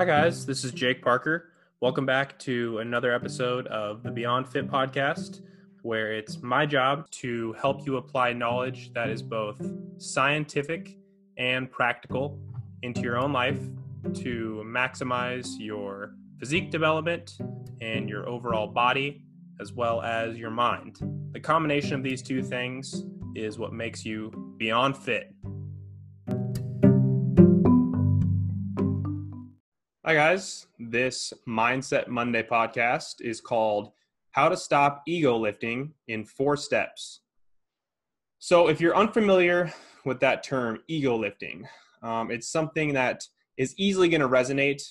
Hi, guys. This is Jake Parker. Welcome back to another episode of the Beyond Fit podcast, where it's my job to help you apply knowledge that is both scientific and practical into your own life to maximize your physique development and your overall body, as well as your mind. The combination of these two things is what makes you beyond fit. Hi, guys. This Mindset Monday podcast is called How to Stop Ego Lifting in Four Steps. So, if you're unfamiliar with that term, ego lifting, um, it's something that is easily going to resonate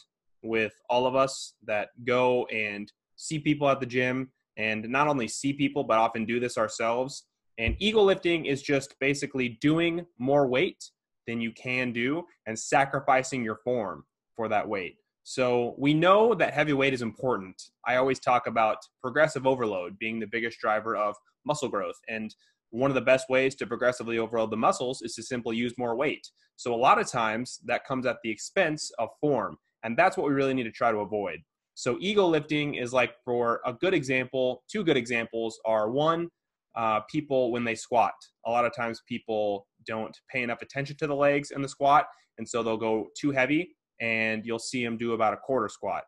with all of us that go and see people at the gym and not only see people, but often do this ourselves. And ego lifting is just basically doing more weight than you can do and sacrificing your form for that weight. So we know that heavy weight is important. I always talk about progressive overload being the biggest driver of muscle growth. And one of the best ways to progressively overload the muscles is to simply use more weight. So a lot of times that comes at the expense of form. And that's what we really need to try to avoid. So ego lifting is like for a good example, two good examples are one, uh, people when they squat. A lot of times people don't pay enough attention to the legs in the squat. And so they'll go too heavy and you'll see them do about a quarter squat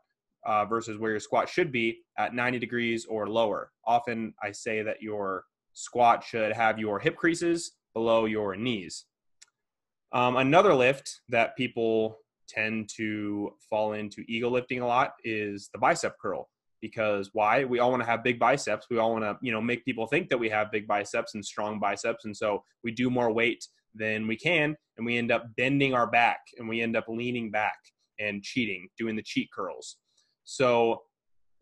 uh, versus where your squat should be at 90 degrees or lower. Often I say that your squat should have your hip creases below your knees. Um, another lift that people tend to fall into ego lifting a lot is the bicep curl because why we all want to have big biceps we all want to you know make people think that we have big biceps and strong biceps and so we do more weight than we can and we end up bending our back and we end up leaning back and cheating doing the cheat curls. So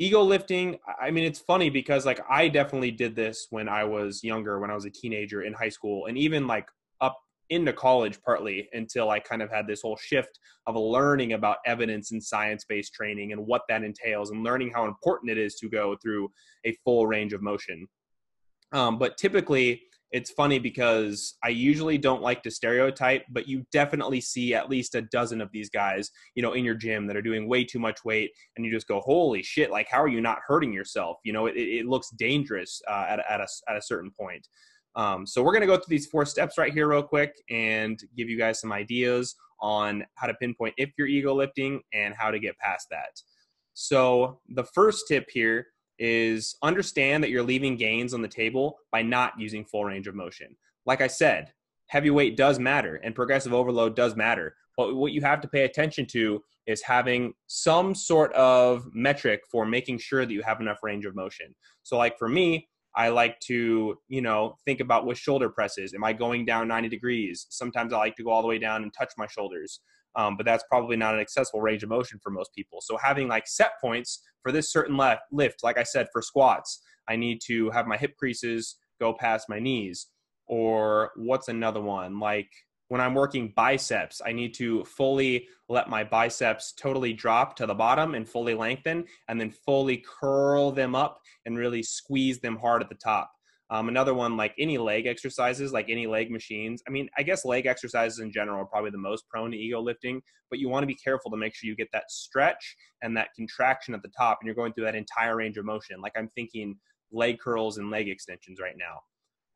ego lifting i mean it's funny because like i definitely did this when i was younger when i was a teenager in high school and even like up into college partly until i kind of had this whole shift of learning about evidence and science-based training and what that entails and learning how important it is to go through a full range of motion. Um, but typically it's funny because I usually don't like to stereotype, but you definitely see at least a dozen of these guys, you know, in your gym that are doing way too much weight, and you just go, "Holy shit! Like, how are you not hurting yourself?" You know, it, it looks dangerous uh, at at a at a certain point. Um, so we're gonna go through these four steps right here, real quick, and give you guys some ideas on how to pinpoint if you're ego lifting and how to get past that. So the first tip here is understand that you're leaving gains on the table by not using full range of motion. Like I said, heavyweight does matter and progressive overload does matter. But what you have to pay attention to is having some sort of metric for making sure that you have enough range of motion. So, like for me, I like to, you know, think about what shoulder presses. Am I going down 90 degrees? Sometimes I like to go all the way down and touch my shoulders um, but that's probably not an accessible range of motion for most people. So having like set points for this certain left lift, like I said, for squats, I need to have my hip creases go past my knees. Or what's another one? Like when I'm working biceps, I need to fully let my biceps totally drop to the bottom and fully lengthen, and then fully curl them up and really squeeze them hard at the top. Um, another one, like any leg exercises, like any leg machines. I mean, I guess leg exercises in general are probably the most prone to ego lifting, but you want to be careful to make sure you get that stretch and that contraction at the top, and you're going through that entire range of motion. Like I'm thinking leg curls and leg extensions right now.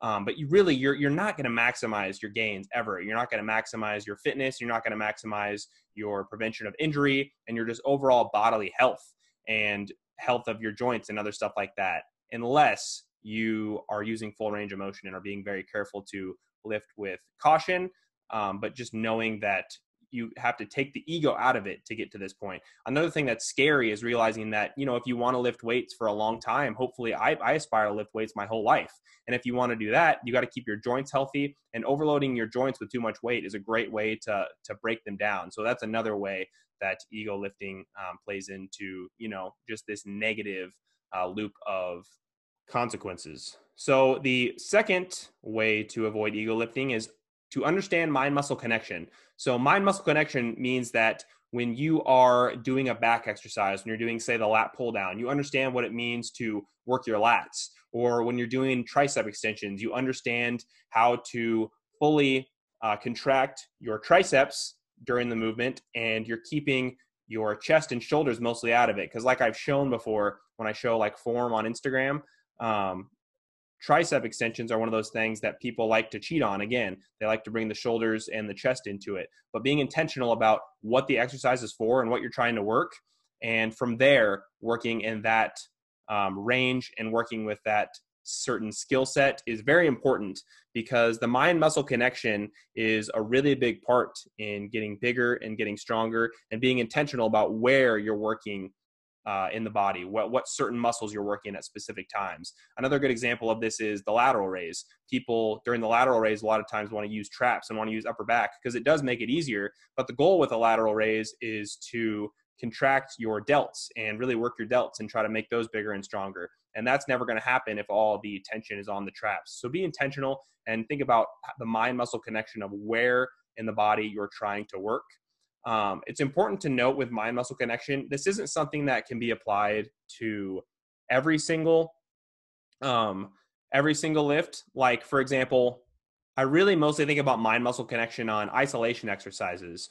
Um, but you really, you're you're not going to maximize your gains ever. You're not going to maximize your fitness. You're not going to maximize your prevention of injury and your just overall bodily health and health of your joints and other stuff like that, unless you are using full range of motion and are being very careful to lift with caution, um, but just knowing that you have to take the ego out of it to get to this point. Another thing that's scary is realizing that, you know, if you want to lift weights for a long time, hopefully I, I aspire to lift weights my whole life. And if you want to do that, you got to keep your joints healthy and overloading your joints with too much weight is a great way to, to break them down. So that's another way that ego lifting um, plays into, you know, just this negative uh, loop of consequences. So, the second way to avoid ego lifting is to understand mind muscle connection. So, mind muscle connection means that when you are doing a back exercise, when you're doing, say, the lat pull down, you understand what it means to work your lats. Or when you're doing tricep extensions, you understand how to fully uh, contract your triceps during the movement and you're keeping your chest and shoulders mostly out of it. Because, like I've shown before, when I show like form on Instagram, um, tricep extensions are one of those things that people like to cheat on. Again, they like to bring the shoulders and the chest into it. But being intentional about what the exercise is for and what you're trying to work, and from there, working in that um, range and working with that certain skill set is very important because the mind muscle connection is a really big part in getting bigger and getting stronger and being intentional about where you're working uh, in the body, what, what certain muscles you're working at specific times. Another good example of this is the lateral raise. People during the lateral raise a lot of times want to use traps and want to use upper back because it does make it easier. But the goal with a lateral raise is to contract your delts and really work your delts and try to make those bigger and stronger. And that's never going to happen if all the attention is on the traps. So be intentional and think about the mind muscle connection of where in the body you're trying to work. Um, it's important to note with mind muscle connection, this isn't something that can be applied to every single um, every single lift. Like for example, I really mostly think about mind muscle connection on isolation exercises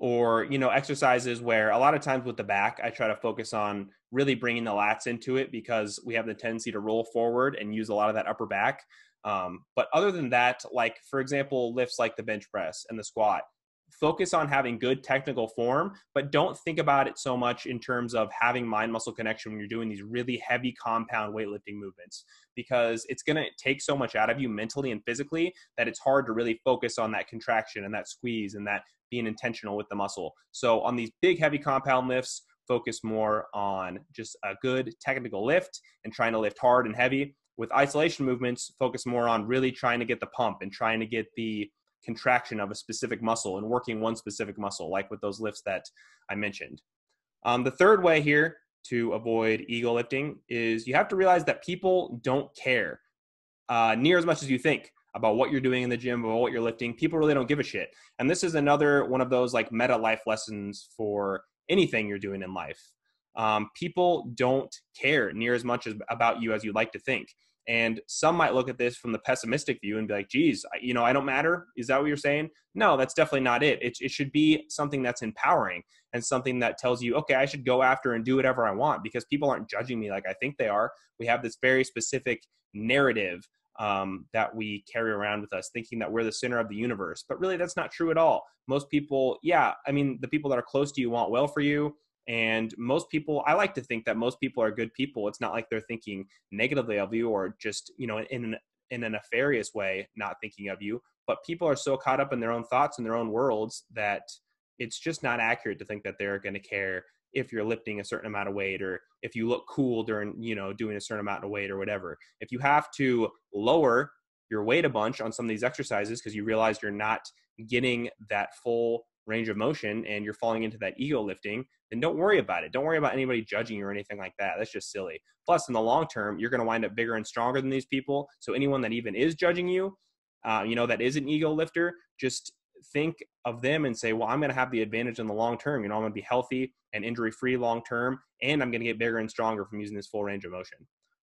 or you know exercises where a lot of times with the back i try to focus on really bringing the lats into it because we have the tendency to roll forward and use a lot of that upper back um, but other than that like for example lifts like the bench press and the squat focus on having good technical form, but don't think about it so much in terms of having mind muscle connection when you're doing these really heavy compound weightlifting movements because it's going to take so much out of you mentally and physically that it's hard to really focus on that contraction and that squeeze and that being intentional with the muscle. So on these big heavy compound lifts, focus more on just a good technical lift and trying to lift hard and heavy. With isolation movements, focus more on really trying to get the pump and trying to get the contraction of a specific muscle and working one specific muscle, like with those lifts that I mentioned. Um, the third way here to avoid ego lifting is you have to realize that people don't care uh, near as much as you think about what you're doing in the gym, about what you're lifting. People really don't give a shit. And this is another one of those like meta life lessons for anything you're doing in life. Um, people don't care near as much as, about you as you'd like to think. And some might look at this from the pessimistic view and be like, geez, you know, I don't matter. Is that what you're saying? No, that's definitely not it. It, it should be something that's empowering and something that tells you, okay, I should go after and do whatever I want because people aren't judging me like I think they are. We have this very specific narrative um, that we carry around with us, thinking that we're the center of the universe. But really, that's not true at all. Most people, yeah, I mean, the people that are close to you want well for you. And most people, I like to think that most people are good people. It's not like they're thinking negatively of you or just, you know, in an, in a nefarious way, not thinking of you. But people are so caught up in their own thoughts and their own worlds that it's just not accurate to think that they're going to care if you're lifting a certain amount of weight or if you look cool during, you know, doing a certain amount of weight or whatever. If you have to lower your weight a bunch on some of these exercises because you realize you're not getting that full range of motion and you're falling into that ego lifting, then don't worry about it. Don't worry about anybody judging you or anything like that. That's just silly. Plus, in the long term, you're going to wind up bigger and stronger than these people. So anyone that even is judging you, uh, you know, that is an ego lifter, just think of them and say, well, I'm going to have the advantage in the long term. You know, I'm going to be healthy and injury free long term, and I'm going to get bigger and stronger from using this full range of motion.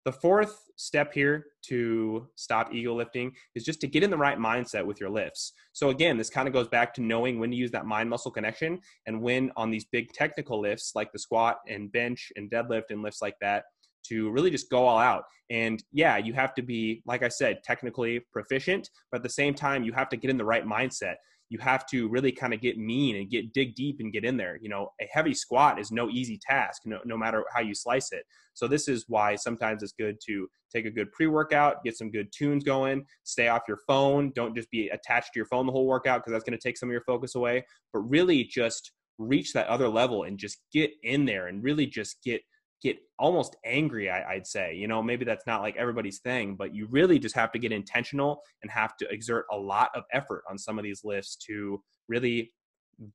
The fourth step here to stop ego lifting is just to get in the right mindset with your lifts. So again, this kind of goes back to knowing when to use that mind muscle connection and when on these big technical lifts like the squat and bench and deadlift and lifts like that to really just go all out. And yeah, you have to be, like I said, technically proficient, but at the same time, you have to get in the right mindset you have to really kind of get mean and get dig deep and get in there. You know, a heavy squat is no easy task, no, no matter how you slice it. So this is why sometimes it's good to take a good pre-workout, get some good tunes going, stay off your phone. Don't just be attached to your phone the whole workout because that's going to take some of your focus away. But really just reach that other level and just get in there and really just get get almost angry I, would say you know maybe that's not like everybody's thing but you really just have to get intentional and have to exert a lot of effort on some of these lifts to really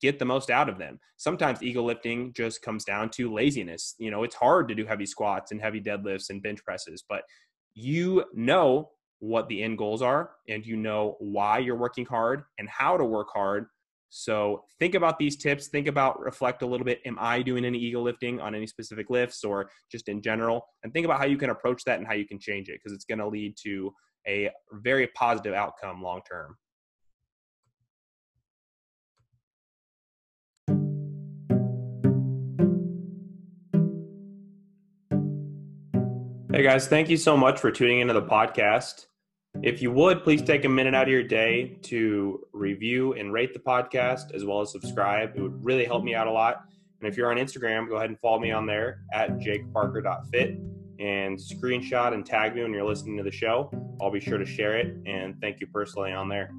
get the most out of them. Sometimes ego lifting just comes down to laziness. You know it's hard to do heavy squats and heavy deadlifts and bench presses but you know what the end goals are and you know why you're working hard and how to work hard so think about these tips. Think about, reflect a little bit. Am I doing any ego lifting on any specific lifts or just in general? And think about how you can approach that and how you can change it because it's going to lead to a very positive outcome long term. Hey guys, thank you so much for tuning into the podcast. If you would, please take a minute out of your day to review and rate the podcast as well as subscribe. It would really help me out a lot. And if you're on Instagram, go ahead and follow me on there at jakeparker.fit and screenshot and tag me when you're listening to the show. I'll be sure to share it and thank you personally on there.